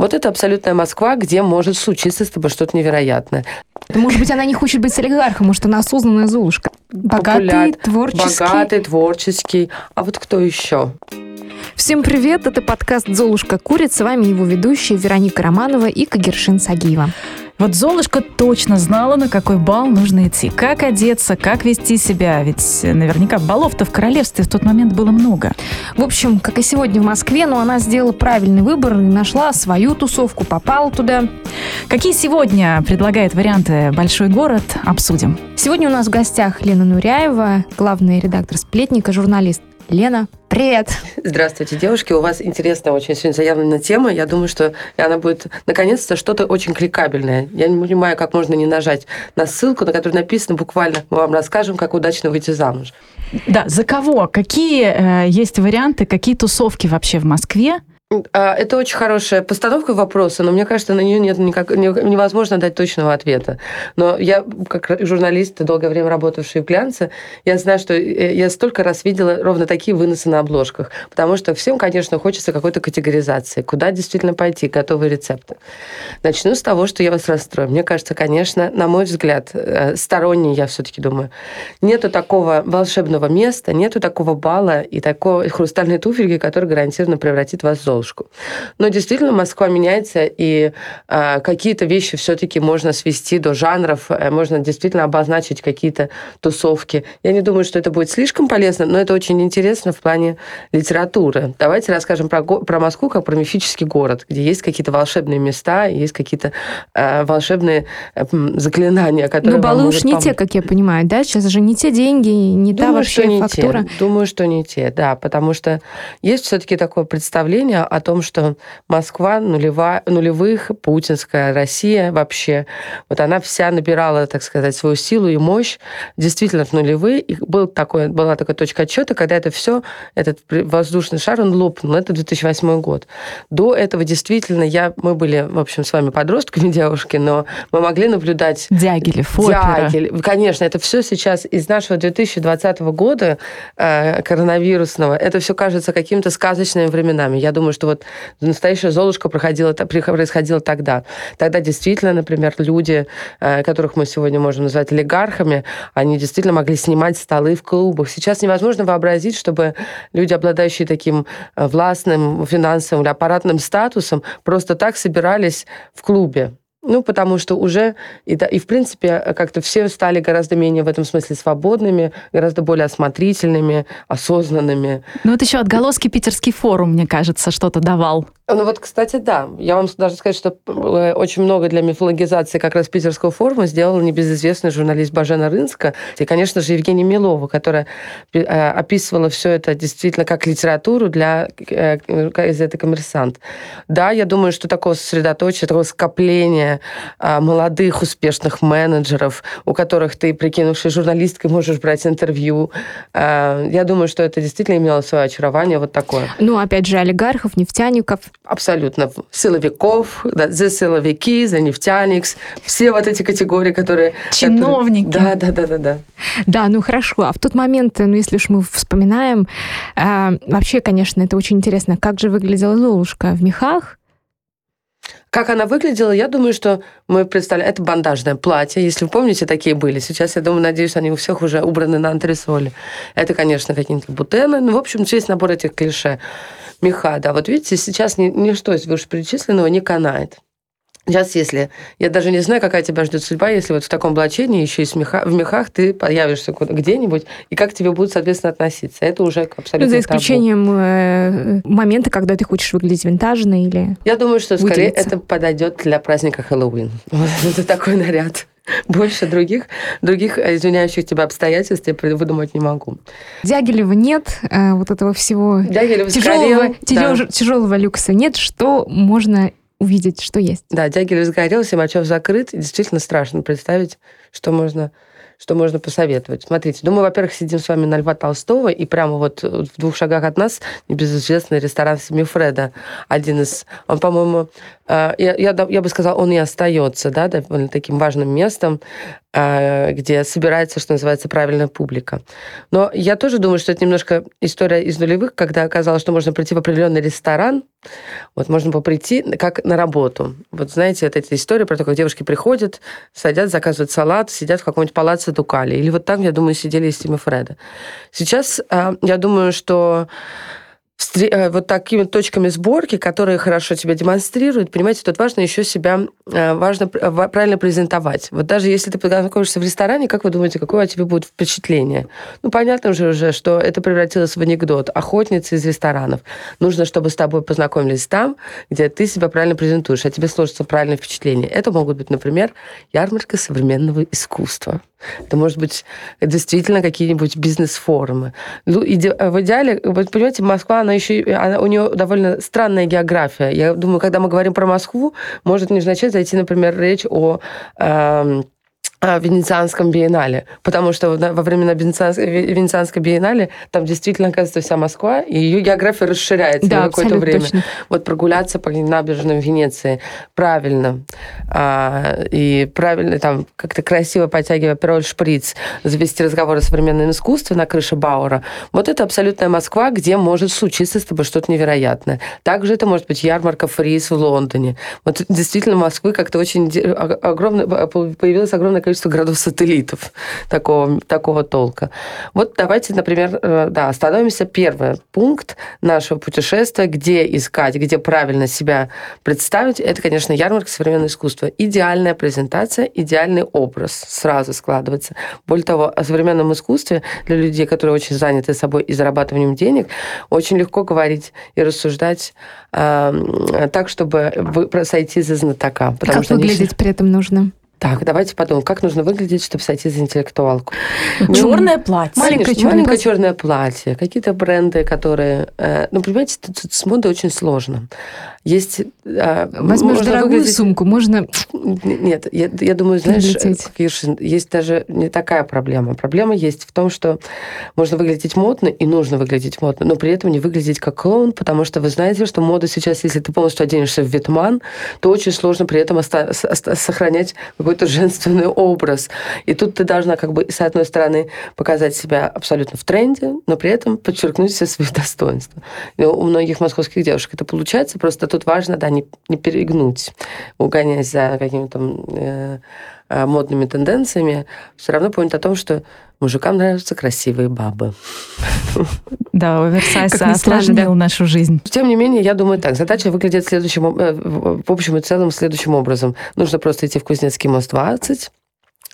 Вот это абсолютная Москва, где может случиться с тобой что-то невероятное. Может быть, она не хочет быть с олигархом, может, она осознанная Золушка. Богатый, Популяр- творческий. Богатый, творческий. А вот кто еще? Всем привет, это подкаст «Золушка курит». С вами его ведущие Вероника Романова и Кагершин Сагиева. Вот Золушка точно знала, на какой бал нужно идти, как одеться, как вести себя. Ведь наверняка балов-то в королевстве в тот момент было много. В общем, как и сегодня в Москве, но она сделала правильный выбор и нашла свою тусовку, попала туда. Какие сегодня предлагает варианты «Большой город» обсудим. Сегодня у нас в гостях Лена Нуряева, главный редактор «Сплетника», журналист. Лена, привет! Здравствуйте, девушки. У вас интересная очень сегодня заявленная тема. Я думаю, что она будет, наконец-то, что-то очень кликабельное. Я не понимаю, как можно не нажать на ссылку, на которой написано буквально «Мы вам расскажем, как удачно выйти замуж». Да, за кого? Какие э, есть варианты, какие тусовки вообще в Москве? А, Это очень хорошая постановка вопроса, но мне кажется, на нее нет никак, не- невозможно дать точного ответа. Но я, как журналист, долгое время работавший в глянце, я знаю, что э, я столько раз видела ровно такие выносы на обложках. Потому что всем, конечно, хочется какой-то категоризации. Куда действительно пойти, готовые рецепты. Начну с того, что я вас расстрою. Мне кажется, конечно, на мой взгляд, э, сторонний, я все-таки думаю, нету такого волшебного места, нету такого бала и такой хрустальной туфельки, который гарантированно превратит вас в Золушку. Но действительно Москва меняется, и э, какие-то вещи все-таки можно свести до жанров, э, можно действительно обозначить какие-то тусовки. Я не думаю, что это будет слишком полезно, но это очень интересно в плане литературы. Давайте расскажем про, про Москву как про мифический город, где есть какие-то волшебные места, есть какие-то э, волшебные э, заклинания, которые Ну, балы уж не помочь. те, как я понимаю, да? Сейчас же не те деньги, не та Думаю, вообще что не фактура. те. Думаю, что не те, да, потому что есть все-таки такое представление о том, что Москва нулева, нулевых, путинская Россия вообще, вот она вся набирала, так сказать, свою силу и мощь действительно в нулевые. И был такой, была такая точка отчета, когда это все, этот воздушный шар, он лопнул. Это 2008 год. До этого действительно я, мы были, в общем, с вами подростками, девушки, но мы могли наблюдать Дягилев, опера. Конечно, это все сейчас из нашего 2020 года э, коронавирусного. Это все кажется какими-то сказочными временами. Я думаю, что вот настоящая Золушка проходила, происходила тогда. Тогда действительно, например, люди, э, которых мы сегодня можем назвать олигархами, они действительно могли снимать столы в клубах. Сейчас невозможно вообразить, чтобы люди, обладающие таким э, властным финансовым или аппаратным статусом, просто так собирались в клубе. Ну, потому что уже, и, и в принципе, как-то все стали гораздо менее в этом смысле свободными, гораздо более осмотрительными, осознанными. Ну вот еще отголоски Питерский форум, мне кажется, что-то давал. Ну вот, кстати, да. Я вам даже сказать, что э, очень много для мифологизации как раз питерского форума сделал небезызвестный журналист Бажена Рынска. И, конечно же, Евгения Милова, которая э, описывала все это действительно как литературу для э, газеты «Коммерсант». Да, я думаю, что такого сосредоточия, такого скопления э, молодых успешных менеджеров, у которых ты, прикинувшись журналисткой, можешь брать интервью. Э, Я думаю, что это действительно имело свое очарование вот такое. Ну, опять же, олигархов, нефтяников. Абсолютно. Силовиков, да, за силовики, за нефтяникс, все вот эти категории, которые... Чиновники. которые- Да, да, да, да, да. Да, ну хорошо. А в тот момент, ну если уж мы вспоминаем, а, вообще, конечно, это очень интересно, как же выглядела Золушка в мехах? Как она выглядела, я думаю, что мы представляем... Это бандажное платье, если вы помните, такие были. Сейчас, я думаю, надеюсь, они у всех уже убраны на антресоли. Это, конечно, какие-нибудь бутены. Ну, в общем, весь набор этих клише. Меха, да. Вот видите, сейчас ни- ничто из вышеперечисленного не канает. Сейчас, если... Я даже не знаю, какая тебя ждет судьба, если вот в таком облачении, еще и с меха, в мехах, ты появишься где-нибудь, и как к тебе будут, соответственно, относиться. Это уже Ну, абсолютно за табу. исключением э, момента, когда ты хочешь выглядеть винтажно или... Я думаю, что скорее выделиться. это подойдет для праздника Хэллоуин. Вот Это такой наряд. Больше других, других э, извиняющих тебя обстоятельств я выдумать не могу. Дягилева нет, э, вот этого всего Дягилев тяжелого, сгорел. да. тяжелого люкса нет. Что можно увидеть, что есть? Да, Дягилев сгорел, Симачев закрыт. И действительно страшно представить, что можно, что можно посоветовать. Смотрите, думаю, во-первых, сидим с вами на Льва Толстого, и прямо вот в двух шагах от нас небезызвестный ресторан Семифреда. Один из... Он, по-моему, э, я, я, да- я бы сказала, он и остается, да, довольно таким важным местом. а, где собирается, что называется, правильная публика. Но я тоже думаю, что это немножко история из нулевых, когда оказалось, что можно прийти в определенный ресторан, вот можно прийти как на работу. Вот знаете, вот эта история про то, как девушки приходят, садят, заказывают салат, сидят в каком-нибудь палаце Дукали. Или вот так, я думаю, сидели из Тима Фреда. Сейчас а, я думаю, что Э, вот такими точками сборки, которые хорошо тебя демонстрируют, понимаете, тут важно еще себя э, важно правильно презентовать. Вот даже если ты познакомишься в ресторане, как вы думаете, какое о тебе будет впечатление? Ну, понятно же уже, что это превратилось в анекдот. Охотница из ресторанов. Нужно, чтобы с тобой познакомились там, где ты себя правильно презентуешь, а тебе сложится правильное впечатление. Это могут быть, например, ярмарка современного искусства. Это может быть действительно какие-нибудь бизнес-форумы. Ну, иде... В идеале, вы понимаете, Москва, она еще, она, у нее довольно странная география. Я думаю, когда мы говорим про Москву, может не означать зайти, например, речь о э, Венецианском биеннале, потому что во времена Венецианской биеннале там действительно оказывается вся Москва, и ее география расширяется да, на какое-то время. Точно. Вот прогуляться по набережным Венеции правильно, а, и правильно там как-то красиво подтягивая пероль шприц, завести разговор о современном искусстве на крыше Бауэра, вот это абсолютная Москва, где может случиться с тобой что-то невероятное. Также это может быть ярмарка Фриз в Лондоне. Вот действительно Москвы как-то очень огромное, появилось огромное количество городов-сателлитов такого, такого толка. Вот давайте, например, э, да, остановимся. Первый пункт нашего путешествия, где искать, где правильно себя представить, это, конечно, ярмарка современного искусства. Идеальная презентация, идеальный образ сразу складывается. Более того, о современном искусстве для людей, которые очень заняты собой и зарабатыванием денег, очень легко говорить и рассуждать э, так, чтобы сойти за знатока. Потому как что выглядеть они... при этом нужно? Так, давайте подумаем, как нужно выглядеть, чтобы сойти за интеллектуалку. Черное платье. Маленькое, черное, маленькое платье. черное платье. Какие-то бренды, которые... Э, ну, понимаете, тут, тут с модой очень сложно. Есть... Э, Возьмешь дорогую выглядеть... сумку, можно... Нет, я, я думаю, знаешь, Киршин, есть даже не такая проблема. Проблема есть в том, что можно выглядеть модно, и нужно выглядеть модно, но при этом не выглядеть как клоун, потому что вы знаете, что мода сейчас, если ты полностью оденешься в ветман, то очень сложно при этом оста- сохранять какой-то женственный образ. И тут ты должна как бы, с одной стороны, показать себя абсолютно в тренде, но при этом подчеркнуть все свои достоинства. И у многих московских девушек это получается, просто тут важно, да, не, не перегнуть, угоняясь за какими-то э, э, модными тенденциями, все равно помнить о том, что мужикам нравятся красивые бабы. Да, оверсайз осложнил нашу жизнь. Тем не менее, я думаю так. Задача выглядит следующим, э, в общем и целом следующим образом. Нужно просто идти в Кузнецкий мост 20,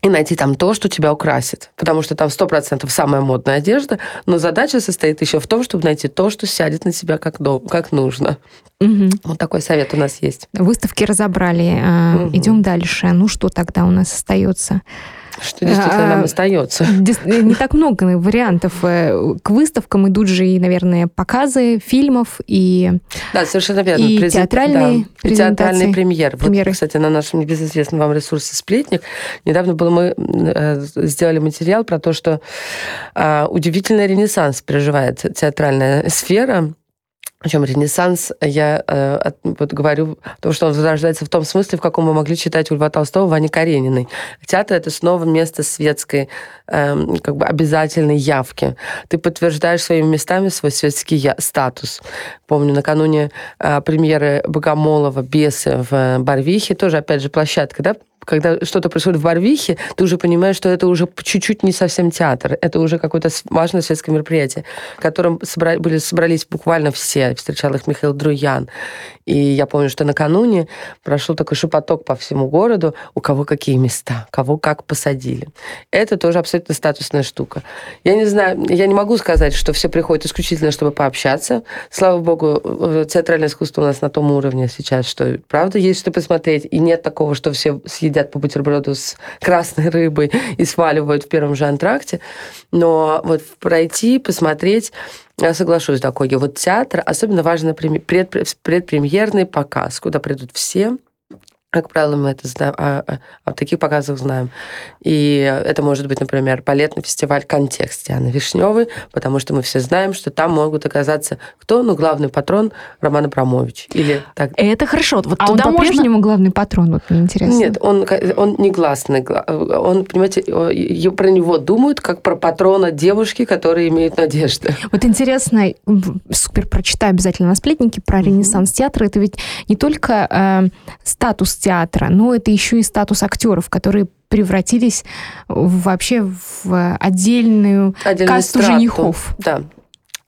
и найти там то, что тебя украсит. Потому что там 100% самая модная одежда, но задача состоит еще в том, чтобы найти то, что сядет на себя как, до, как нужно. Угу. Вот такой совет у нас есть. Выставки разобрали. Угу. Идем дальше. Ну что тогда у нас остается? Что действительно нам а, остается. Не так много вариантов. Э, к выставкам идут же и, наверное, показы фильмов и Да, совершенно верно. И Презент... театральные да. И театральные премьеры. премьеры. Вот, кстати, на нашем небезызвестном вам ресурсе «Сплетник» недавно было мы э, сделали материал про то, что а, удивительный ренессанс переживает театральная сфера причем Ренессанс, я э, вот говорю, то, что он возрождается в том смысле, в каком мы могли читать у Льва Толстого Вани Карениной. Театр — это снова место светской, э, как бы обязательной явки. Ты подтверждаешь своими местами свой светский я, статус. Помню, накануне э, премьеры Богомолова «Бесы» в Барвихе, тоже, опять же, площадка, да, когда что-то происходит в Барвихе, ты уже понимаешь, что это уже чуть-чуть не совсем театр. Это уже какое-то важное светское мероприятие, в котором собрали, были, собрались буквально все. Встречал их Михаил Друян. И я помню, что накануне прошел такой шепоток по всему городу, у кого какие места, кого как посадили. Это тоже абсолютно статусная штука. Я не знаю, я не могу сказать, что все приходят исключительно, чтобы пообщаться. Слава богу, э, театральное искусство у нас на том уровне сейчас, что правда есть что посмотреть, и нет такого, что все съедят по бутерброду с красной рыбой и сваливают в первом же антракте. Но вот пройти, посмотреть, я соглашусь, да, Коги. Вот театр, особенно пред, предпремьерный показ, куда придут все, Как правило, мы это знаем, о, о, о таких показах знаем. И это может быть, например, балетный фестиваль «Контекст» Дианы Вишневой, потому что мы все знаем, что там могут оказаться кто? Ну, главный патрон Роман Абрамович. Или так. Это хорошо. Вот а он по-прежнему можно... главный патрон, вот мне интересно. Нет, он, он негласный. Он, понимаете, про него думают как про патрона девушки, которые имеют надежды. Вот интересно, супер прочитаю обязательно на сплетнике про Ренессанс театра. Это ведь не только э, статус театра, но это еще и статус актеров, которые превратились вообще в отдельную Отдельную касту страту. женихов. Да,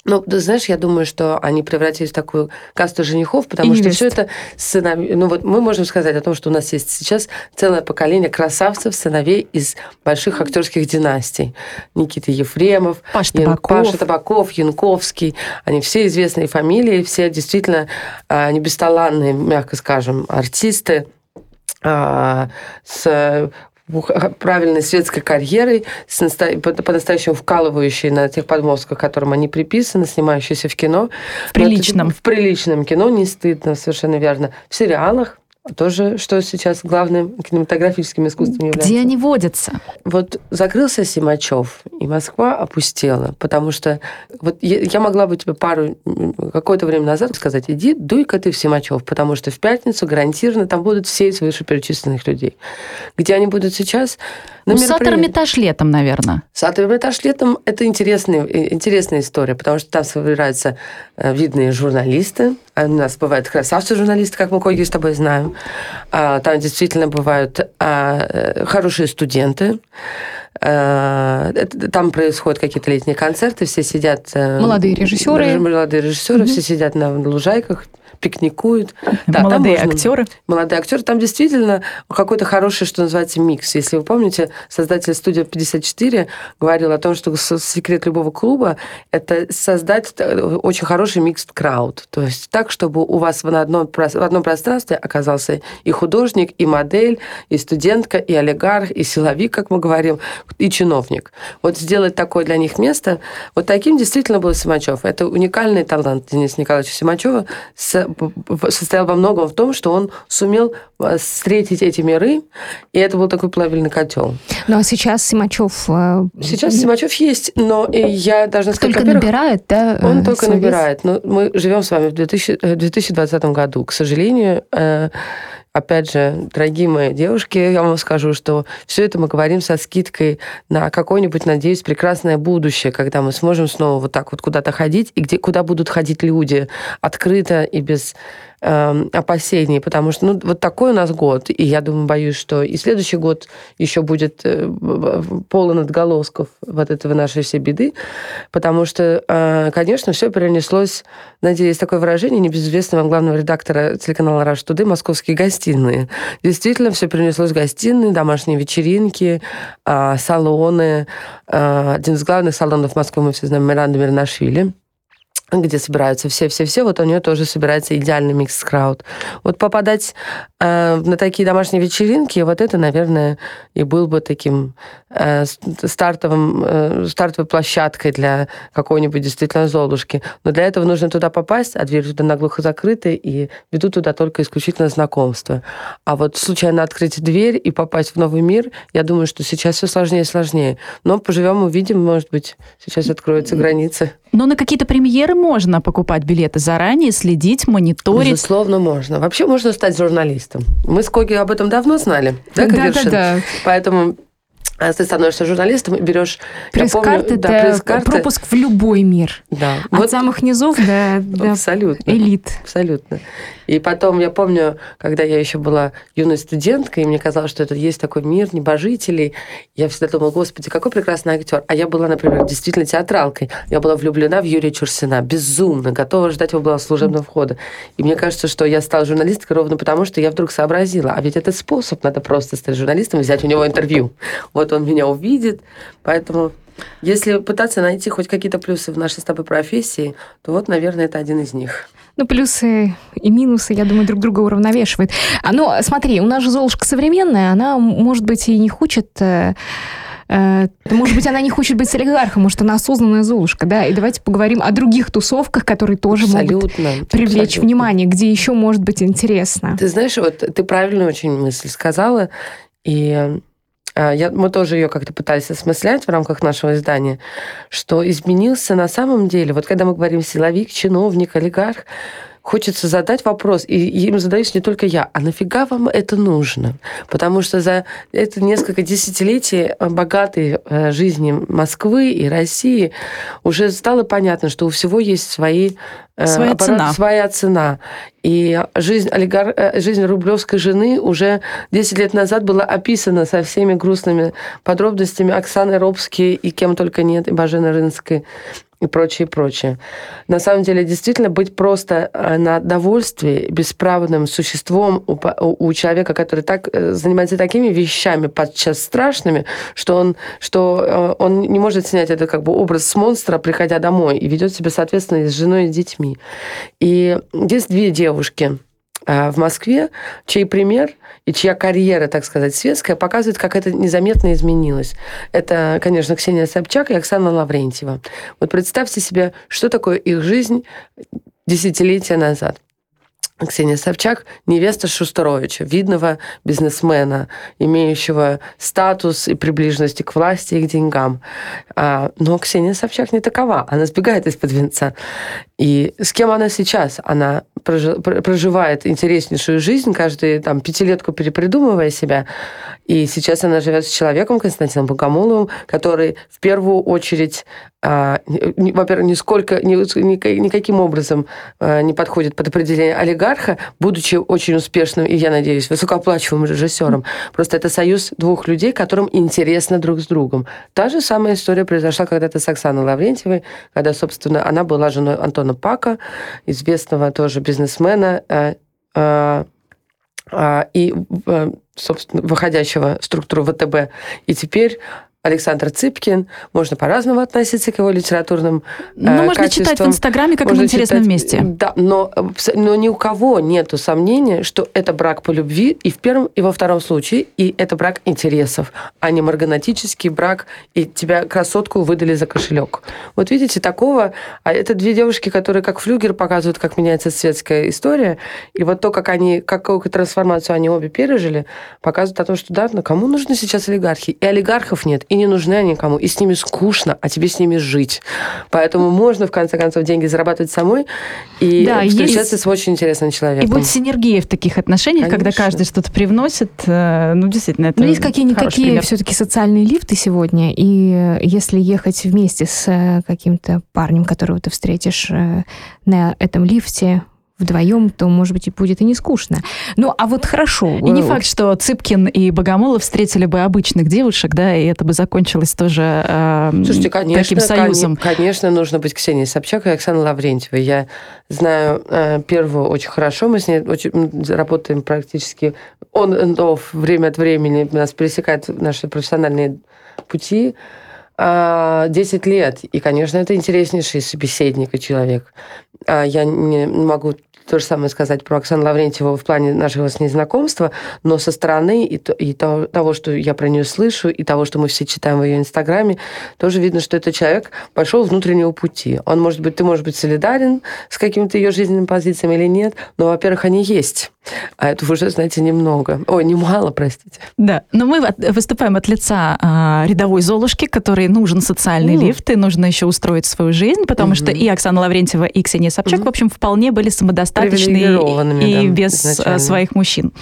ну, ты знаешь, я думаю, что они превратились в такую касту женихов, потому и что все это сыновья... Ну, вот мы можем сказать о том, что у нас есть сейчас целое поколение красавцев, сыновей из больших актерских династий. Никита Ефремов, Паша Табаков, Ян... Паша Табаков Янковский. Они все известные фамилии, все действительно а, не бесталанные, мягко скажем, артисты а, с правильной светской карьерой, по-настоящему вкалывающей на тех подмостках, которым они приписаны, снимающиеся в кино. В приличном. в приличном кино, не стыдно, совершенно верно. В сериалах, тоже, что сейчас главным кинематографическим искусством является. Где они водятся? Вот закрылся Симачев, и Москва опустела, потому что вот я могла бы тебе пару, какое-то время назад сказать, иди, дуй-ка ты в Симачев, потому что в пятницу гарантированно там будут все из вышеперечисленных людей. Где они будут сейчас? На ну, с Эрмитаж летом, наверное. С Эрмитаж летом это интересная, интересная история, потому что там собираются э, видные журналисты, а у нас бывают красавцы-журналисты, как мы кое с тобой знаем. А, там действительно бывают а, э, хорошие студенты. Там происходят какие-то летние концерты, все сидят... Э, молодые режиссеры. Молодые режиссеры, mm-hmm. все сидят на лужайках, пикникуют. Да, молодые можно, актеры. Молодые актеры. Там действительно какой-то хороший, что называется, микс. Если вы помните, создатель студии 54 говорил о том, что секрет любого клуба – это создать очень хороший микс крауд. То есть так, чтобы у вас в одном, в одном пространстве оказался и художник, и модель, и студентка, и олигарх, и силовик, как мы говорим, и чиновник. Вот сделать такое для них место, вот таким действительно был Симачев. Это уникальный талант Дениса Николаевича Симачева с состоял во многом в том, что он сумел э, встретить эти миры, и это был такой плавильный котел. Ну а сейчас Симачев... Э, сейчас Симачев есть, но я должна сказать... Только набирает, да? Он только совет? набирает. Но мы живем с вами в 2000, 2020 э, году. К сожалению, опять же, дорогие мои девушки, я вам скажу, что все это мы говорим со скидкой на какое-нибудь, надеюсь, прекрасное будущее, когда мы сможем снова вот так вот куда-то ходить, и где, куда будут ходить люди открыто и без э, опасений, потому что ну, вот такой у нас год, и я думаю, боюсь, что и следующий год еще будет э, полон отголосков вот этого нашей всей беды, потому что, э, конечно, все перенеслось, надеюсь, такое выражение небезызвестного главного редактора телеканала «Раш Туды» «Московские гостиные». Действительно, все перенеслось в гостиные, домашние вечеринки, э, салоны. Один из главных салонов Москвы, мы все знаем, Миранда Мирнашвили – где собираются все-все-все, вот у нее тоже собирается идеальный микс крауд. Вот попадать э, на такие домашние вечеринки, вот это, наверное, и был бы таким э, стартовым, э, стартовой площадкой для какой-нибудь действительно Золушки. Но для этого нужно туда попасть, а дверь туда наглухо закрыты, и ведут туда только исключительно знакомства. А вот случайно открыть дверь и попасть в новый мир, я думаю, что сейчас все сложнее и сложнее. Но поживем, увидим, может быть, сейчас откроются границы. Но на какие-то премьеры можно покупать билеты заранее, следить, мониторить. Безусловно, можно. Вообще можно стать журналистом. Мы с Коги об этом давно знали, да, Да, да, да. Поэтому ты становишься журналистом и берешь... Пресс-карты – да, пресс пропуск в любой мир. Да. От вот. самых низов до, до Абсолютно. элит. Абсолютно. И потом я помню, когда я еще была юной студенткой, и мне казалось, что это есть такой мир небожителей, я всегда думала, господи, какой прекрасный актер. А я была, например, действительно театралкой. Я была влюблена в Юрия Чурсина, безумно, готова ждать его было служебного входа. И мне кажется, что я стала журналисткой ровно потому, что я вдруг сообразила, а ведь это способ, надо просто стать журналистом и взять у него интервью. Вот он меня увидит, поэтому если пытаться найти хоть какие-то плюсы в нашей с тобой профессии, то вот, наверное, это один из них. Ну, плюсы и минусы, я думаю, друг друга уравновешивают. А, ну, смотри, у нас же Золушка современная, она, может быть, и не хочет э, э, может быть, она не хочет быть с олигархом, может, она осознанная Золушка, да, и давайте поговорим о других тусовках, которые тоже абсолютно, могут привлечь абсолютно. внимание, где еще может быть интересно. Ты знаешь, вот ты правильную очень мысль сказала, и я, мы тоже ее как-то пытались осмыслять в рамках нашего издания, что изменился на самом деле, вот когда мы говорим силовик, чиновник, олигарх, хочется задать вопрос, и им задаюсь не только я, а нафига вам это нужно? Потому что за это несколько десятилетий богатой э, жизни Москвы и России уже стало понятно, что у всего есть свои э, своя аппарат, цена. своя цена. И жизнь, олигар... Э, жизнь рублевской жены уже 10 лет назад была описана со всеми грустными подробностями Оксаны Робски и кем только нет, и Бажены Рынской и прочее, прочее. На самом деле, действительно, быть просто э, на довольствии бесправным существом у, у человека, который так э, занимается такими вещами, подчас страшными, что он, что э, он не может снять это как бы образ с монстра, приходя домой, и ведет себя, соответственно, с женой и с детьми. И есть две девушки, в Москве, чей пример и чья карьера, так сказать, светская, показывает, как это незаметно изменилось. Это, конечно, Ксения Собчак и Оксана Лаврентьева. Вот представьте себе, что такое их жизнь десятилетия назад. Ксения Собчак – невеста Шустаровича, видного бизнесмена, имеющего статус и приближенности к власти и к деньгам. А, но Ксения Собчак не такова. Она сбегает из-под венца. И с кем она сейчас? Она проживает интереснейшую жизнь, каждую там, пятилетку перепридумывая себя. И сейчас она живет с человеком, Константином Богомоловым, который в первую очередь а, во-первых, нисколько, ни, ни, никаким образом а, не подходит под определение олигарха, будучи очень успешным и, я надеюсь, высокооплачиваемым режиссером. Просто это союз двух людей, которым интересно друг с другом. Та же самая история произошла когда-то с Оксаной Лаврентьевой, когда, собственно, она была женой Антона Пака, известного тоже бизнесмена, а, и, собственно, выходящего структуру ВТБ. И теперь Александр Цыпкин. Можно по-разному относиться к его литературным Ну, э, можно качествам. читать в Инстаграме, как можно в интересном читать, месте. Да, но, но ни у кого нет сомнения, что это брак по любви и в первом, и во втором случае, и это брак интересов, а не марганатический брак, и тебя красотку выдали за кошелек. Вот видите, такого... А это две девушки, которые как флюгер показывают, как меняется светская история, и вот то, как они, какую трансформацию они обе пережили, показывает о том, что да, но кому нужны сейчас олигархи? И олигархов нет, и не нужны они никому, и с ними скучно, а тебе с ними жить. Поэтому можно, в конце концов, деньги зарабатывать самой и да, встречаться есть... с очень интересным человеком. И будет синергия в таких отношениях, Конечно. когда каждый что-то привносит. Э, ну, действительно, это Но есть какие-никакие все-таки социальные лифты сегодня, и если ехать вместе с э, каким-то парнем, которого ты встретишь э, на этом лифте, вдвоем, то, может быть, и будет и не скучно. Ну, а вот хорошо. И не факт, что Цыпкин и Богомолов встретили бы обычных девушек, да, и это бы закончилось тоже э, Слушайте, конечно, таким союзом. Конечно, нужно быть Ксенией Собчак и Оксаной Лаврентьевой. Я знаю э, первую очень хорошо, мы с ней очень, работаем практически он and off, время от времени, нас пересекают наши профессиональные пути. 10 а, лет. И, конечно, это интереснейший собеседник и человек. А, я не могу то же самое сказать про Оксану Лаврентьеву в плане нашего с ней знакомства, но со стороны и, то, и то, того, что я про нее слышу, и того, что мы все читаем в ее инстаграме, тоже видно, что это человек большого внутреннего пути. Он может быть, ты можешь быть солидарен с какими-то ее жизненными позициями или нет, но, во-первых, они есть. А это уже, знаете, немного. Ой, немало, простите. Да, но мы выступаем от лица а, рядовой Золушки, которой нужен социальный mm. лифт, и нужно еще устроить свою жизнь, потому mm-hmm. что и Оксана Лаврентьева, и Ксения Собчак, mm-hmm. в общем, вполне были самодостаточные и, да, без изначально. своих мужчин.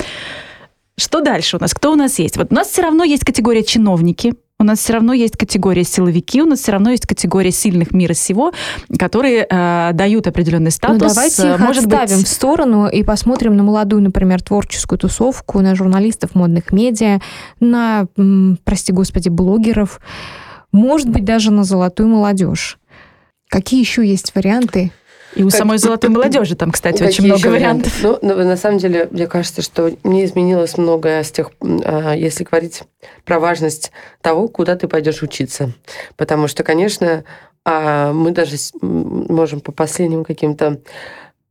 Что дальше у нас? Кто у нас есть? Вот у нас все равно есть категория чиновники, у нас все равно есть категория силовики, у нас все равно есть категория сильных мира сего, которые э, дают определенный ну, статус. Ну, давайте их может оставим быть... в сторону и посмотрим на молодую, например, творческую тусовку, на журналистов модных медиа, на, прости господи, блогеров, может быть, даже на золотую молодежь. Какие еще есть варианты? И у как... самой золотой молодежи там, кстати, очень много вариантов. Ну, ну, на самом деле, мне кажется, что не изменилось многое с тех, а, если говорить про важность того, куда ты пойдешь учиться. Потому что, конечно, а, мы даже можем по последним каким-то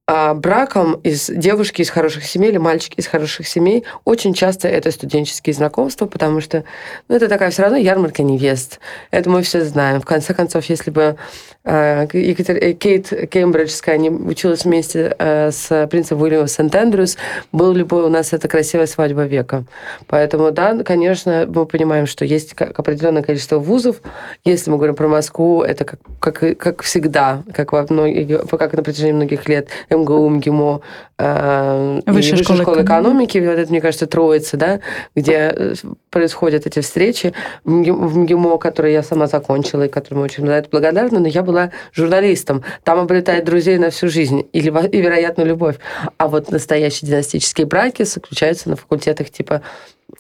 браком из девушки из хороших семей или мальчики из хороших семей очень часто это студенческие знакомства, потому что ну, это такая все равно ярмарка невест. Это мы все знаем. В конце концов, если бы э, Екатер... Кейт Кембриджская не училась вместе э, с принцем Уильямом Сент-Эндрюс, был ли бы у нас эта красивая свадьба века. Поэтому, да, конечно, мы понимаем, что есть определенное количество вузов. Если мы говорим про Москву, это как, как, как всегда, как, во многих, как на протяжении многих лет, МГУ, МГИМО э, Высшая, школа, школа экономики. Вот это, мне кажется, троица, да, где э, происходят эти встречи. В МГИМО, который я сама закончила и которому очень за это благодарна, но я была журналистом. Там обретает друзей на всю жизнь или, и, вероятно, любовь. А вот настоящие династические браки заключаются на факультетах типа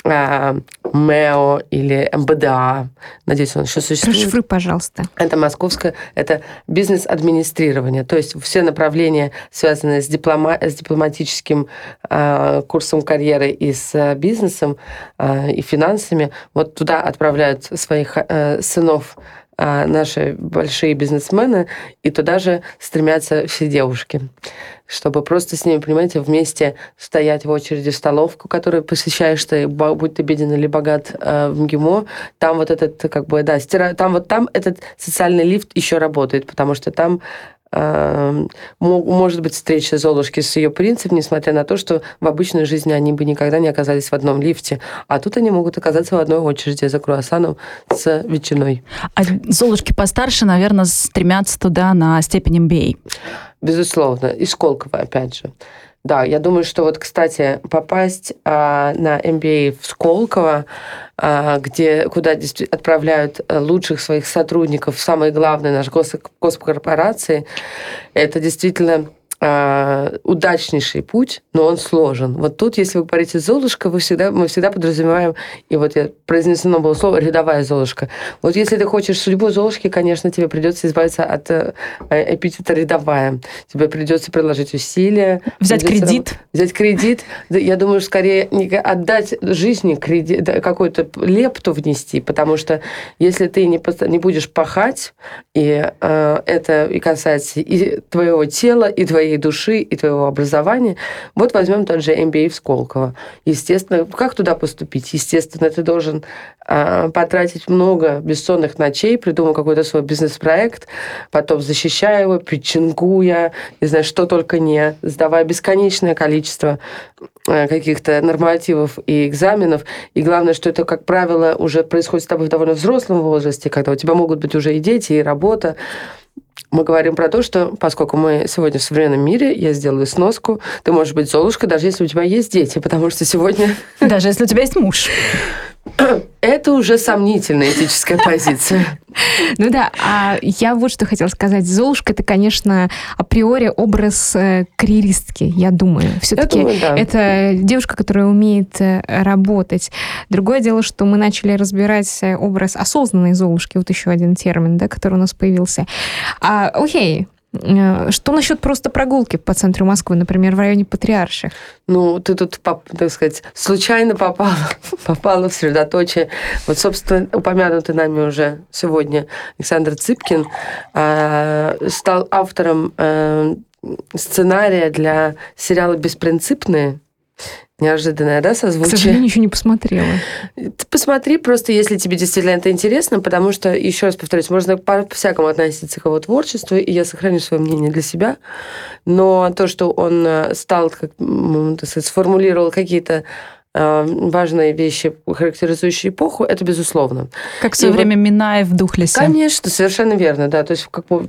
МЭО или МБДА. Надеюсь, он еще существует. Расшифруй, пожалуйста. Это московское, это бизнес-администрирование. То есть все направления, связанные с, диплома, с дипломатическим э, курсом карьеры и с бизнесом э, и финансами, вот туда отправляют своих э, сынов наши большие бизнесмены, и туда же стремятся все девушки чтобы просто с ними, понимаете, вместе стоять в очереди в столовку, которую посещаешь ты, будь ты беден или богат э, в МГИМО, там вот этот, как бы, да, стира... там вот там этот социальный лифт еще работает, потому что там может быть встреча Золушки с ее принцем, несмотря на то, что в обычной жизни они бы никогда не оказались в одном лифте. А тут они могут оказаться в одной очереди за круассаном с ветчиной. А Золушки постарше, наверное, стремятся туда на степень MBA безусловно, и Сколково, опять же. Да, я думаю, что вот, кстати, попасть а, на MBA в Сколково, а, где, куда отправляют э, лучших своих сотрудников, самые главные наши госкорпорации, это действительно э, удачнейший путь, но он сложен. Вот тут, если вы говорите «Золушка», вы всегда, мы всегда подразумеваем, и вот я произнесено было слово «рядовая Золушка». Вот если ты хочешь судьбу Золушки, конечно, тебе придется избавиться от э, эпитета «рядовая». Тебе придется приложить усилия. Взять кредит. Взять кредит. Я думаю, скорее отдать жизни кредит, какую-то лепту внести, потому что если ты не, не будешь пахать, и э, это и касается и твоего тела, и твоей твоей души и твоего образования. Вот возьмем тот же MBA в Сколково. Естественно, как туда поступить? Естественно, ты должен э, потратить много бессонных ночей, придумав какой-то свой бизнес-проект, потом защищая его, причингуя, не знаю, что только не, сдавая бесконечное количество э, каких-то нормативов и экзаменов. И главное, что это, как правило, уже происходит с тобой в довольно взрослом возрасте, когда у тебя могут быть уже и дети, и работа мы говорим про то, что поскольку мы сегодня в современном мире, я сделаю сноску, ты можешь быть Золушкой, даже если у тебя есть дети, потому что сегодня... Даже если у тебя есть муж. Это уже сомнительная этическая позиция. Ну да, а я вот что хотела сказать. Золушка это, конечно, априори образ э, карьеристки, я думаю. Все-таки да. это девушка, которая умеет э, работать. Другое дело, что мы начали разбирать э, образ осознанной Золушки, вот еще один термин, да, который у нас появился. А, окей, что насчет просто прогулки по центру Москвы, например, в районе Патриарших? Ну, ты тут, так сказать, случайно попала, попала в средоточие. Вот, собственно, упомянутый нами уже сегодня Александр Цыпкин э, стал автором э, сценария для сериала «Беспринципные», Неожиданное, да, созвучие? К сожалению, еще не посмотрела. Ты посмотри просто, если тебе действительно это интересно, потому что, еще раз повторюсь, можно по-всякому относиться к его творчеству, и я сохраню свое мнение для себя, но то, что он э, стал, как, сформулировал какие-то важные вещи, характеризующие эпоху, это безусловно. Как в свое и время вот, Минаев в Духлесе. Конечно, совершенно верно, да. То есть как бы,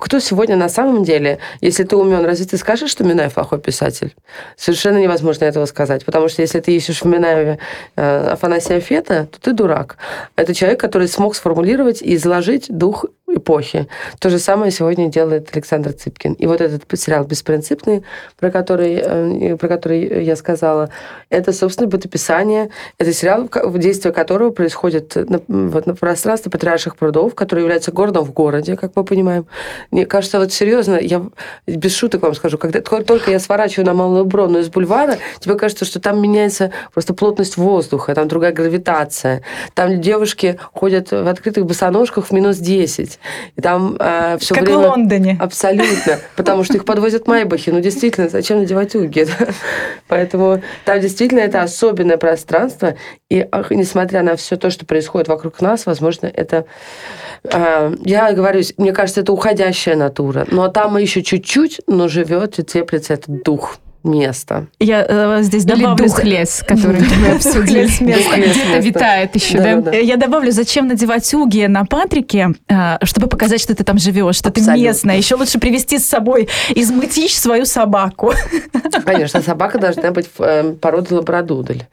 кто сегодня на самом деле, если ты умен, разве ты скажешь, что Минаев плохой писатель? Совершенно невозможно этого сказать, потому что если ты ищешь в Минаеве э, Афанасия Фета, то ты дурак. Это человек, который смог сформулировать и изложить дух эпохи. То же самое сегодня делает Александр Цыпкин. И вот этот сериал «Беспринципный», про который, э, про который я сказала, это, собственно, бытописание. Это сериал, в действие которого происходит на, вот, на пространстве Патриарших прудов, который является городом в городе, как мы понимаем. Мне кажется, вот серьезно, я без шуток вам скажу, когда только я сворачиваю на Малую Бронную из бульвара, тебе кажется, что там меняется просто плотность воздуха, там другая гравитация. Там девушки ходят в открытых босоножках в минус 10. Ехать. И там э, все как время... в Лондоне. Абсолютно. Потому что их подвозят Майбахи. Ну, действительно, зачем надевать уги? Поэтому там действительно это особенное пространство. И несмотря на все то, что происходит вокруг нас, возможно, это... Э, я говорю, мне кажется, это уходящая натура. Но там еще чуть-чуть, но живет и теплится этот дух место. Я э, здесь Или добавлю... дух лес, который мы обсудили. Где-то витает еще, да? Я добавлю, зачем надевать уги на Патрике, э, чтобы показать, что ты там живешь, что ты местная. Еще лучше привести с собой из Мытищ свою собаку. Конечно, собака должна быть э, породы лабрадудель.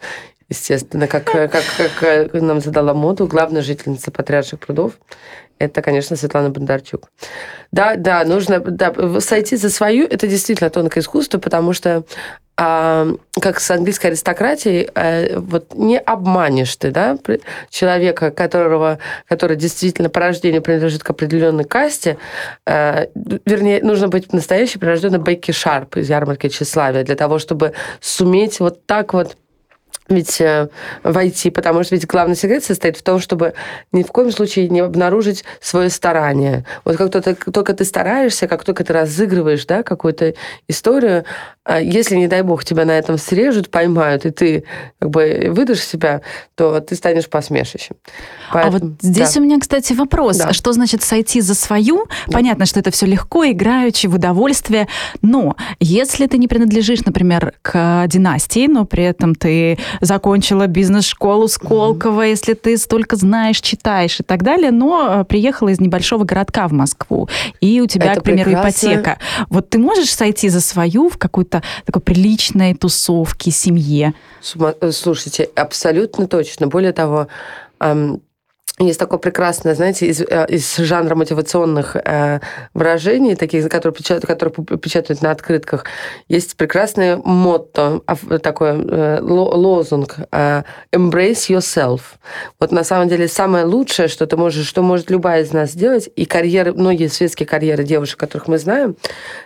Естественно, как, как, как нам задала моду главная жительница Патриарших прудов, это, конечно, Светлана Бондарчук. Да, да, нужно да, сойти за свою, это действительно тонкое искусство, потому что а, как с английской аристократией, а, вот не обманешь ты, да, человека, которого, который действительно по рождению принадлежит к определенной касте, а, вернее, нужно быть настоящей прирожденной Бекки Шарп из ярмарки тщеславия для того, чтобы суметь вот так вот ведь э, войти, потому что ведь главный секрет состоит в том, чтобы ни в коем случае не обнаружить свое старание. Вот как только, только ты стараешься, как только ты разыгрываешь да, какую-то историю, а если, не дай бог, тебя на этом срежут, поймают, и ты как бы выдашь себя, то ты станешь посмешищем. Поэтому, а вот здесь да. у меня, кстати, вопрос. Да. Что значит сойти за свою? Да. Понятно, что это все легко, играючи, в удовольствие, но если ты не принадлежишь, например, к династии, но при этом ты закончила бизнес-школу Сколково, mm-hmm. если ты столько знаешь, читаешь и так далее, но э, приехала из небольшого городка в Москву, и у тебя, это к примеру, прекрасно. ипотека. Вот ты можешь сойти за свою в какой-то такой приличной тусовке, семье. Э, слушайте, абсолютно точно. Более того, есть такое прекрасное, знаете, из, э, из жанра мотивационных э, выражений, таких, которые печатают, которые печатают на открытках, есть прекрасное мотто, такой э, лозунг э, «embrace yourself». Вот на самом деле самое лучшее, что ты можешь, что может любая из нас сделать, и карьеры, многие светские карьеры девушек, которых мы знаем,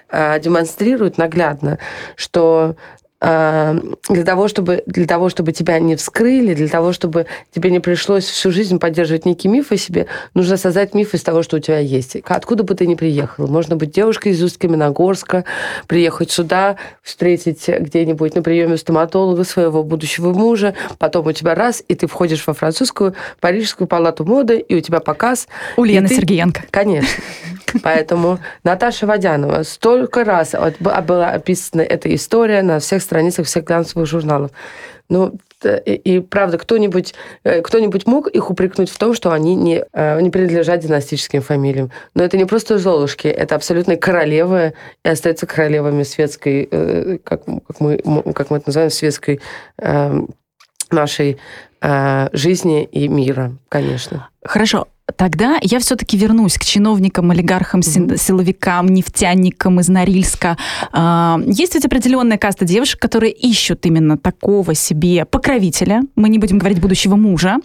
э, демонстрируют наглядно, что для того, чтобы, для того, чтобы тебя не вскрыли, для того, чтобы тебе не пришлось всю жизнь поддерживать некий миф о себе, нужно создать миф из того, что у тебя есть. Откуда бы ты ни приехала. Можно быть девушкой из Усть-Каменогорска, приехать сюда, встретить где-нибудь на приеме стоматолога своего будущего мужа, потом у тебя раз, и ты входишь во французскую, парижскую палату моды, и у тебя показ. У Лены ты... Сергеенко. Конечно. Поэтому Наташа Водянова столько раз была описана эта история на всех страницах всех глянцевых журналов. Ну, и, и правда, кто-нибудь э, кто мог их упрекнуть в том, что они не, э, не принадлежат династическим фамилиям. Но это не просто Золушки, это абсолютно королевы и остаются королевами светской, э, как, как, мы, как мы это называем, светской нашей жизни и мира, конечно. Хорошо. Тогда я все-таки вернусь к чиновникам, олигархам, mm-hmm. силовикам, нефтяникам из Норильска. А, есть ведь определенная каста девушек, которые ищут именно такого себе покровителя, мы не будем говорить будущего мужа,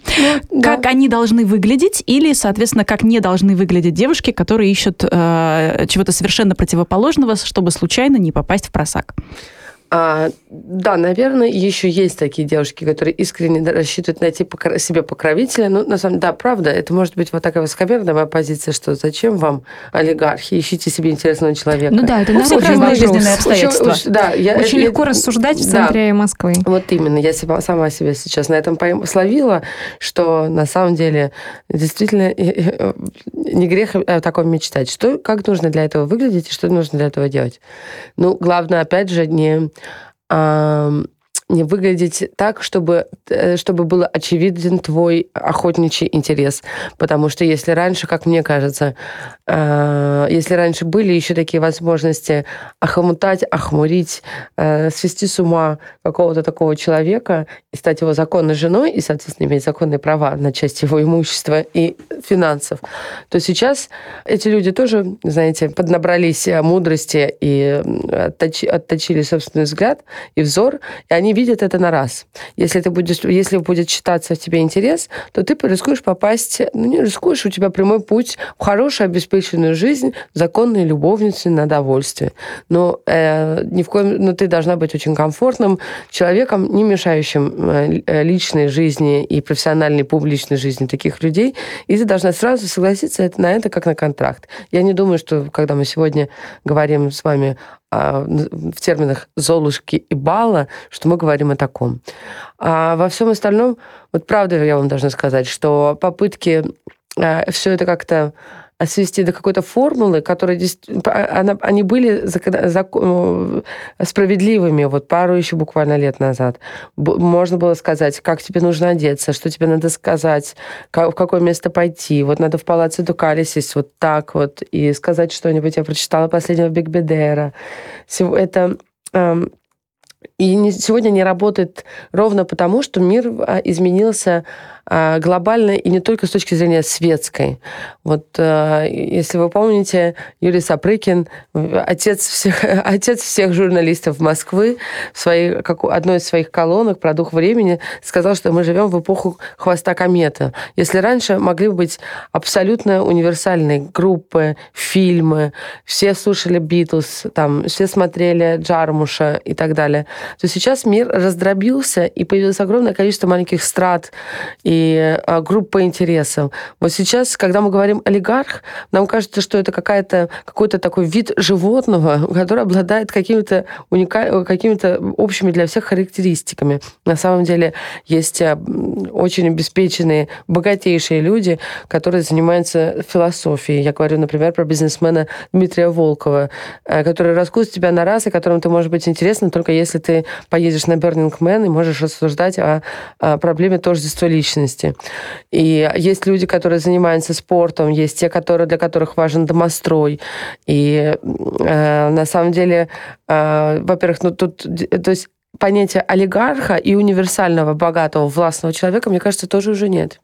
ну, как да. они должны выглядеть, или, соответственно, как не должны выглядеть девушки, которые ищут э, чего-то совершенно противоположного, чтобы случайно не попасть в просак. А, да, наверное, еще есть такие девушки, которые искренне рассчитывают найти покро- себе покровителя. Ну, на самом деле, да, правда, это может быть вот такая высокомерная позиция, что зачем вам олигархи, ищите себе интересного человека. Ну да, это ну, разные жизненные обстоятельства. Очень, да, я, очень я, легко я, рассуждать в центре да, Москвы. Вот именно, я себя, сама себя сейчас на этом словила, что на самом деле действительно не грех о таком мечтать. Что, как нужно для этого выглядеть и что нужно для этого делать? Ну, главное, опять же, не не выглядеть так, чтобы, э, чтобы был очевиден твой охотничий интерес. Потому что если раньше, как мне кажется, э, если раньше были еще такие возможности охомутать, охмурить, э, свести с ума какого-то такого человека и стать его законной женой, и, соответственно, иметь законные права на часть его имущества и финансов, то сейчас эти люди тоже, знаете, поднабрались мудрости и отточили собственный взгляд и взор, и они видят это на раз. Если, ты будешь, если будет считаться в тебе интерес, то ты рискуешь попасть, ну не рискуешь, у тебя прямой путь в хорошую обеспеченную жизнь, законные любовницы на довольствие. Но, э, ни в коем, но ты должна быть очень комфортным человеком, не мешающим э, личной жизни и профессиональной публичной жизни таких людей. И ты должна сразу согласиться на это как на контракт. Я не думаю, что когда мы сегодня говорим с вами в терминах «золушки» и «бала», что мы говорим о таком. А во всем остальном, вот правда я вам должна сказать, что попытки а, все это как-то свести до какой-то формулы, которые она, они были закон, справедливыми вот пару еще буквально лет назад. Можно было сказать, как тебе нужно одеться, что тебе надо сказать, как, в какое место пойти. Вот надо в палаце Дукалисис вот так вот и сказать что-нибудь. Я прочитала последнего Биг Бедера. Это эм, и не, сегодня не работает ровно потому, что мир а, изменился а, глобально и не только с точки зрения светской. Вот э, если вы помните, Юрий Сапрыкин, отец всех, отец всех журналистов Москвы, в своей, как одной из своих колонок про дух времени сказал, что мы живем в эпоху хвоста кометы. Если раньше могли быть абсолютно универсальные группы, фильмы, все слушали Битлз, там, все смотрели Джармуша и так далее, то сейчас мир раздробился, и появилось огромное количество маленьких страт и а, групп по интересам. Вот сейчас, когда мы говорим олигарх, нам кажется, что это какая-то, какой-то такой вид животного, который обладает какими-то уникаль... какими-то общими для всех характеристиками. На самом деле есть а, очень обеспеченные, богатейшие люди, которые занимаются философией. Я говорю, например, про бизнесмена Дмитрия Волкова, э, который раскусит тебя на раз, и которым ты можешь быть интересным, только если ты поедешь на Burning Man и можешь рассуждать о, о проблеме тождества личности. И есть люди, которые занимаются спортом, есть те, которые, для которых важен домострой. И э, на самом деле, э, во-первых, ну тут, то есть понятие олигарха и универсального богатого властного человека, мне кажется, тоже уже нет.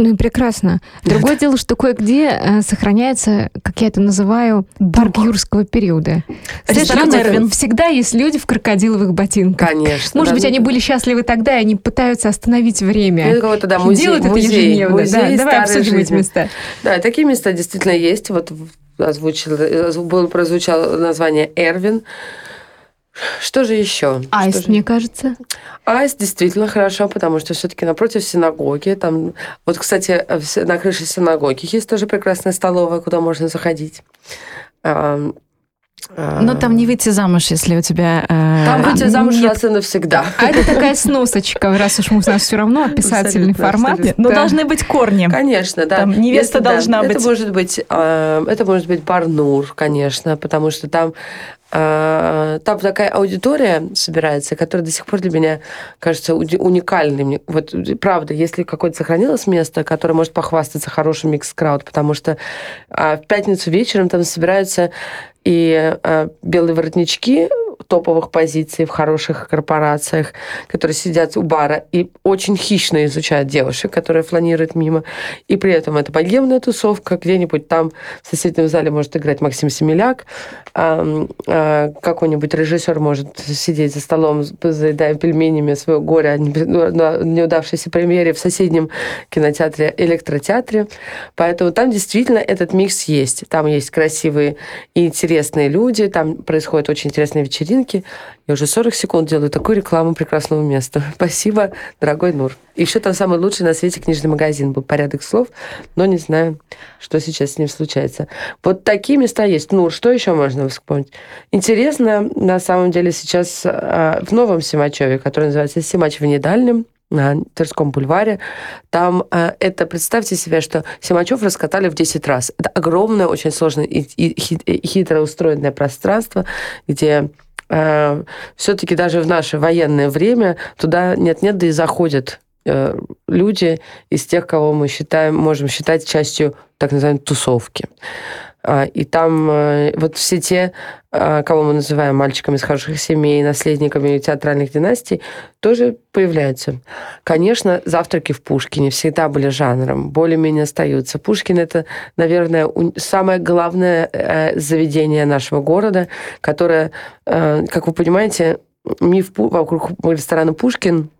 Ну и прекрасно. Другое дело, что кое-где э, сохраняется, как я это называю, парк юрского периода. Ресторан Эрвин. Всегда есть люди в крокодиловых ботинках. Конечно. Может да, быть, да. они были счастливы тогда, и они пытаются остановить время. Ну, кого-то, да, музей, Делают музей, это ежедневно. Музей да, давай обсудим жизни. эти места. Да, такие места действительно есть. Вот озвучил, было, прозвучало название Эрвин. Что же еще? Аист, же? мне кажется. Аист действительно хорошо, потому что все-таки напротив синагоги, там, вот, кстати, на крыше синагоги есть тоже прекрасная столовая, куда можно заходить. Но там не выйти замуж, если у тебя... Э, там выйти замуж нет. раз и навсегда. А это такая сносочка, раз уж у нас все равно описательный формат. Но должны быть корни. Конечно, да. Там невеста должна быть... Это может быть, э, это может быть Барнур, конечно, потому что там а, там такая аудитория собирается, которая до сих пор для меня кажется уникальной. Вот правда, если какое-то сохранилось место, которое может похвастаться хорошим микс-крауд, потому что а, в пятницу вечером там собираются и а, белые воротнички топовых позиций в хороших корпорациях, которые сидят у бара и очень хищно изучают девушек, которые фланируют мимо. И при этом это богемная тусовка. Где-нибудь там в соседнем зале может играть Максим Семеляк. А, какой-нибудь режиссер может сидеть за столом, заедая пельменями свое горе на неудавшейся премьере в соседнем кинотеатре, электротеатре. Поэтому там действительно этот микс есть. Там есть красивые и интересные люди, там происходят очень интересные вечеринки, вечеринки. Я уже 40 секунд делаю такую рекламу прекрасного места. Спасибо, дорогой Нур. Еще там самый лучший на свете книжный магазин был. Порядок слов, но не знаю, что сейчас с ним случается. Вот такие места есть. Нур, что еще можно вспомнить? Интересно, на самом деле, сейчас а, в новом Симачеве, который называется Симач в Недальнем, на Тверском бульваре. Там э, это, представьте себе, что Симачев раскатали в 10 раз. Это огромное, очень сложное и, и хитро устроенное пространство, где э, все-таки даже в наше военное время туда нет-нет, да и заходят э, люди из тех, кого мы считаем, можем считать частью так называемой тусовки. А, и там э, вот все те, а, кого мы называем мальчиками из хороших семей, наследниками театральных династий, тоже появляются. Конечно, завтраки в Пушкине всегда были жанром, более-менее остаются. Пушкин – это, наверное, самое главное э, заведение нашего города, которое, э, как вы понимаете, миф вокруг ресторана Пушкин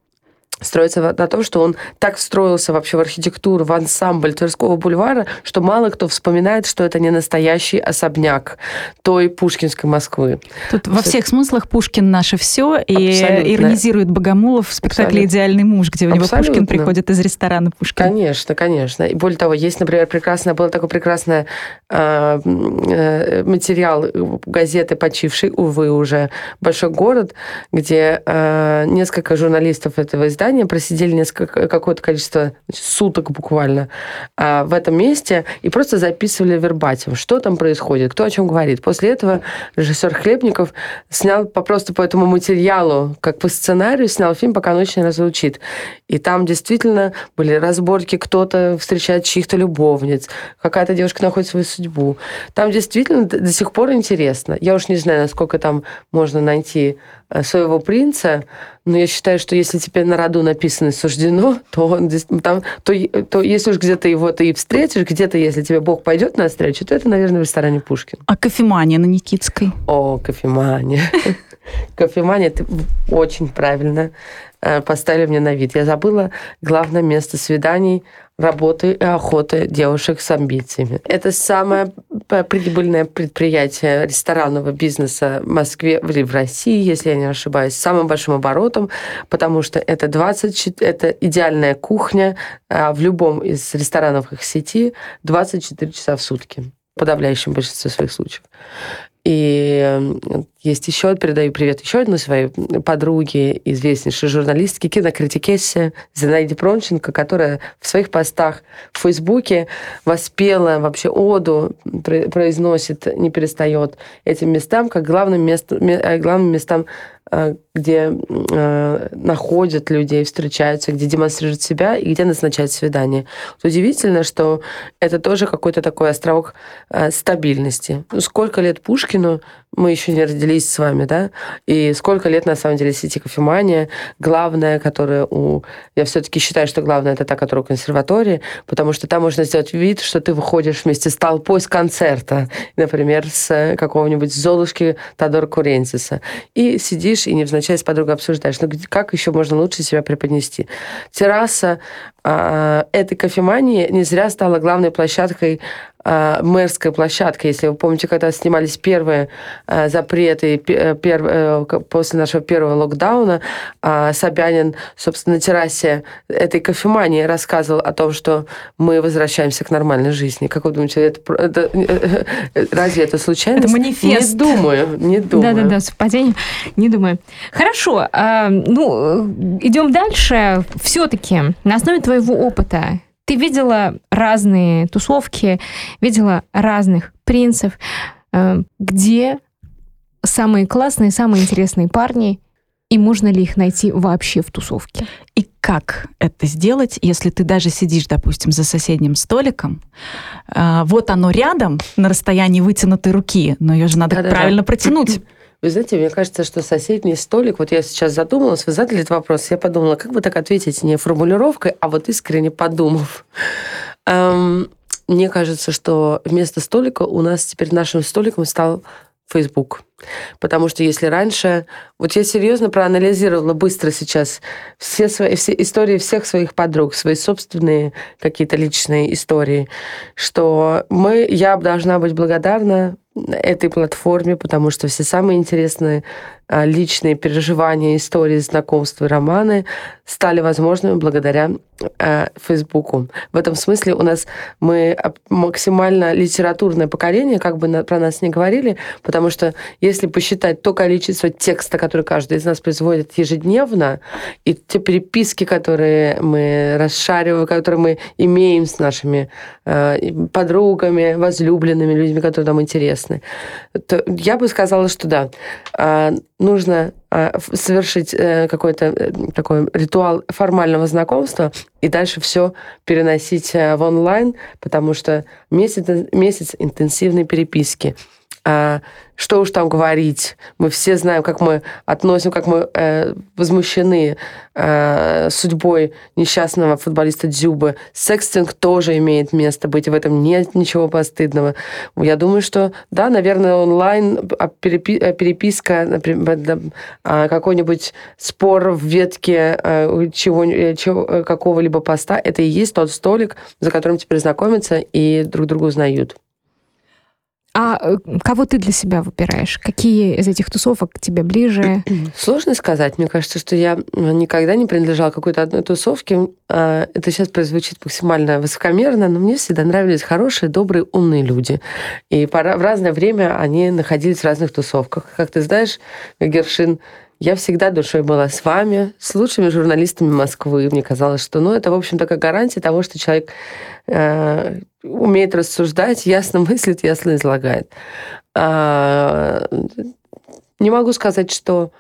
строится на том, что он так встроился вообще в архитектуру, в ансамбль Тверского бульвара, что мало кто вспоминает, что это не настоящий особняк той пушкинской Москвы. Тут во всех смыслах Пушкин наше все, и Абсолютно. иронизирует Богомолов в спектакле Абсолютно. «Идеальный муж», где у него Абсолютно. Пушкин приходит из ресторана Пушкин. Конечно, конечно. И более того, есть, например, прекрасное, было такое прекрасное э, э, материал газеты «Почивший», увы, уже «Большой город», где э, несколько журналистов этого издания заседания, просидели несколько, какое-то количество суток буквально а, в этом месте и просто записывали вербатим, что там происходит, кто о чем говорит. После этого режиссер Хлебников снял по, просто по этому материалу, как по сценарию, снял фильм «Пока ночь не разлучит». И там действительно были разборки, кто-то встречает чьих-то любовниц, какая-то девушка находит свою судьбу. Там действительно до сих пор интересно. Я уж не знаю, насколько там можно найти э, своего принца, но я считаю, что если тебе на роду написано «суждено», то, он, там, то, то если уж где-то его ты и встретишь, где-то, если тебе Бог пойдет на встречу, то это, наверное, в ресторане Пушкин. А кофемания на Никитской? О, кофемания. Кофемания, ты очень правильно э, поставили мне на вид. Я забыла главное место свиданий работы и охоты девушек с амбициями. Это самое прибыльное предприятие ресторанного бизнеса в Москве или в России, если я не ошибаюсь, с самым большим оборотом, потому что это 20, это идеальная кухня а в любом из ресторанов их сети 24 часа в сутки в подавляющем большинстве своих случаев. И есть еще, передаю привет еще одной своей подруге, известнейшей журналистке, кинокритикессе Зинаиде Пронченко, которая в своих постах в Фейсбуке воспела вообще оду, произносит, не перестает этим местам, как главным, местом, э, главным местам где э, находят людей, встречаются, где демонстрируют себя и где назначают свидание. Вот удивительно, что это тоже какой-то такой островок э, стабильности. Ну, сколько лет Пушкину, мы еще не родились с вами, да, и сколько лет на самом деле сети кофемания, главное, которое у... Я все-таки считаю, что главное это та, которая у консерватории, потому что там можно сделать вид, что ты выходишь вместе с толпой с концерта, например, с какого-нибудь Золушки Тодора Куренциса, и сидишь и невзначай с подругой обсуждаешь, ну как еще можно лучше себя преподнести. Терраса э, этой кофемании не зря стала главной площадкой э, мэрская площадка. Если вы помните, когда снимались первые э, запреты э, пер, э, после нашего первого локдауна, Собянин, собственно, на террасе этой кофемании рассказывал о том, что мы возвращаемся к нормальной жизни. Как вы думаете, это, это, разве это случайно? Это манифест. Не думаю, не думаю. Да-да-да, совпадение, не думаю. Хорошо, ну, идем дальше. Все-таки на основе твоего опыта ты видела разные тусовки, видела разных принцев, э, где самые классные, самые интересные парни, и можно ли их найти вообще в тусовке? И как это сделать, если ты даже сидишь, допустим, за соседним столиком, э, вот оно рядом, на расстоянии вытянутой руки, но ее же надо Да-да-да. правильно протянуть. Вы знаете, мне кажется, что соседний столик, вот я сейчас задумалась, вы задали этот вопрос, я подумала, как бы так ответить не формулировкой, а вот искренне подумав. Эм, мне кажется, что вместо столика у нас теперь нашим столиком стал Facebook. Потому что если раньше... Вот я серьезно проанализировала быстро сейчас все, свои, все истории всех своих подруг, свои собственные какие-то личные истории, что мы, я должна быть благодарна этой платформе, потому что все самые интересные личные переживания, истории, знакомства романы стали возможными благодаря э, Фейсбуку. В этом смысле у нас мы максимально литературное поколение, как бы про нас не говорили, потому что если посчитать то количество текста, который каждый из нас производит ежедневно, и те переписки, которые мы расшариваем, которые мы имеем с нашими э, подругами, возлюбленными людьми, которые нам интересны, то я бы сказала, что да, э, нужно э, совершить э, какой-то э, такой ритуал формального знакомства и дальше все переносить в онлайн, потому что месяц, месяц интенсивной переписки, что уж там говорить, мы все знаем, как мы относим, как мы э, возмущены э, судьбой несчастного футболиста Дзюбы. Секстинг тоже имеет место быть, в этом нет ничего постыдного. Я думаю, что, да, наверное, онлайн а, а, переписка, например, а, какой-нибудь спор в ветке э, чего, чего, какого-либо поста, это и есть тот столик, за которым теперь знакомятся и друг друга узнают. А э, кого ты для себя выбираешь? Какие из этих тусовок тебе ближе? Сложно сказать. Мне кажется, что я никогда не принадлежала какой-то одной тусовке. А, это сейчас прозвучит максимально высокомерно, но мне всегда нравились хорошие, добрые, умные люди. И в разное время они находились в разных тусовках. Как ты знаешь, Гершин я всегда душой была с вами, с лучшими журналистами Москвы. Мне казалось, что ну, это, в общем, такая гарантия того, что человек э, умеет рассуждать, ясно мыслит, ясно излагает. А, не могу сказать, что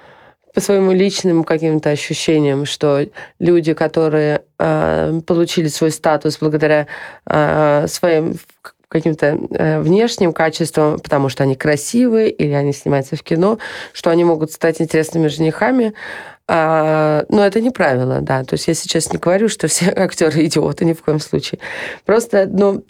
по своим личным каким-то ощущениям, что люди, которые э, получили свой статус благодаря э, своим каким-то э, внешним качеством, потому что они красивые или они снимаются в кино, что они могут стать интересными женихами. А, но это не правило, да. То есть я сейчас не говорю, что все актеры идиоты ни в коем случае. Просто, ну,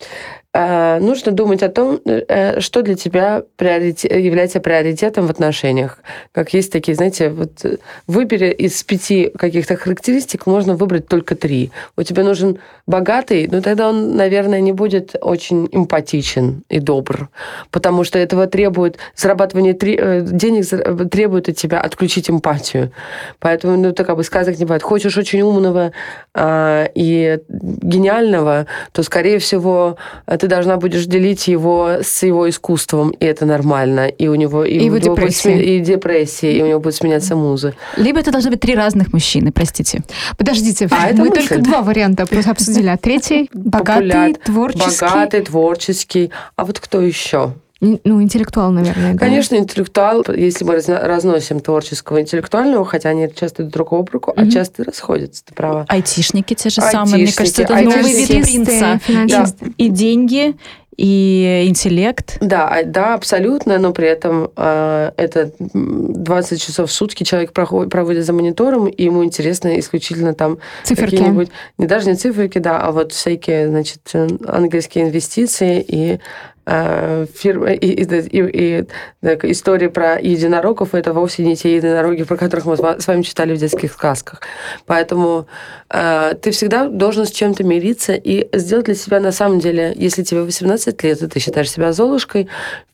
нужно думать о том, э, что для тебя является приоритетом в отношениях. Как есть такие, знаете, вот э, выбери из пяти каких-то характеристик, можно выбрать только три. У тебя нужен богатый, но тогда он, наверное, не будет очень эмпатичен и добр, потому что этого требует, зарабатывание денег требует от тебя отключить эмпатию. Поэтому, ну, так как бы сказок не бывает. Хочешь очень умного и гениального, то, скорее всего, ты должна будешь делить его с его искусством, и это нормально. И у него и, и, у него депрессия. Будет, и депрессия, и у него будет сменяться музы. Либо это должны быть три разных мужчины, простите. Подождите, а мы только два варианта обсудили, а третий богатый, творческий. Богатый, творческий. А вот кто еще? Ну, интеллектуал, наверное, да? Конечно, интеллектуал, если мы разносим творческого интеллектуального, хотя они часто идут друг об руку, mm-hmm. а часто расходятся, ты права. Айтишники те же Айтишники, самые, мне кажется, это новый вид принца. Да. И деньги, и интеллект. Да, да, абсолютно, но при этом э, это 20 часов в сутки человек проходит, проводит за монитором, и ему интересно исключительно там циферки. какие-нибудь, не даже не циферки, да, а вот всякие, значит, английские инвестиции и фирмы и, и, и, и так, истории про единорогов это вовсе не те единороги, про которых мы с вами читали в детских сказках. Поэтому э, ты всегда должен с чем-то мириться и сделать для себя на самом деле, если тебе 18 лет, и ты считаешь себя Золушкой,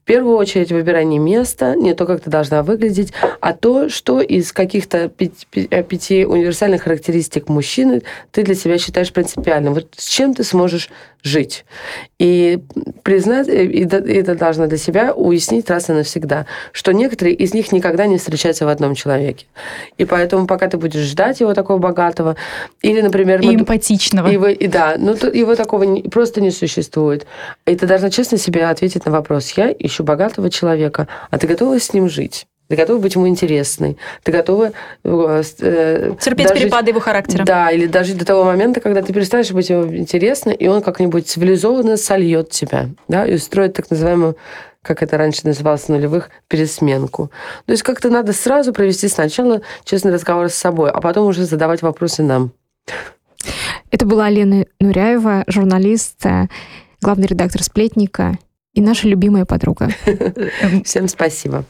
в первую очередь выбирай не место, не то, как ты должна выглядеть, а то, что из каких-то пяти, э, пяти универсальных характеристик мужчины ты для себя считаешь принципиальным. Вот с чем ты сможешь жить. И признать, э, и это должна для себя уяснить раз и навсегда, что некоторые из них никогда не встречаются в одном человеке. И поэтому, пока ты будешь ждать его такого богатого, или, например... И эмпатичного. Его, и да, ну, его такого не, просто не существует. И ты должна честно себе ответить на вопрос. Я ищу богатого человека, а ты готова с ним жить? Ты готова быть ему интересной. Ты готова... Э, э Терпеть дожить, перепады его характера. Да, или дожить до того момента, когда ты перестанешь быть ему интересной, и он как-нибудь цивилизованно сольет тебя, да, и устроит так называемую как это раньше называлось нулевых, пересменку. То есть как-то надо сразу провести сначала честный разговор с собой, а потом уже задавать вопросы нам. Это была Лена Нуряева, журналист, э, главный редактор «Сплетника» и наша любимая подруга. Всем спасибо.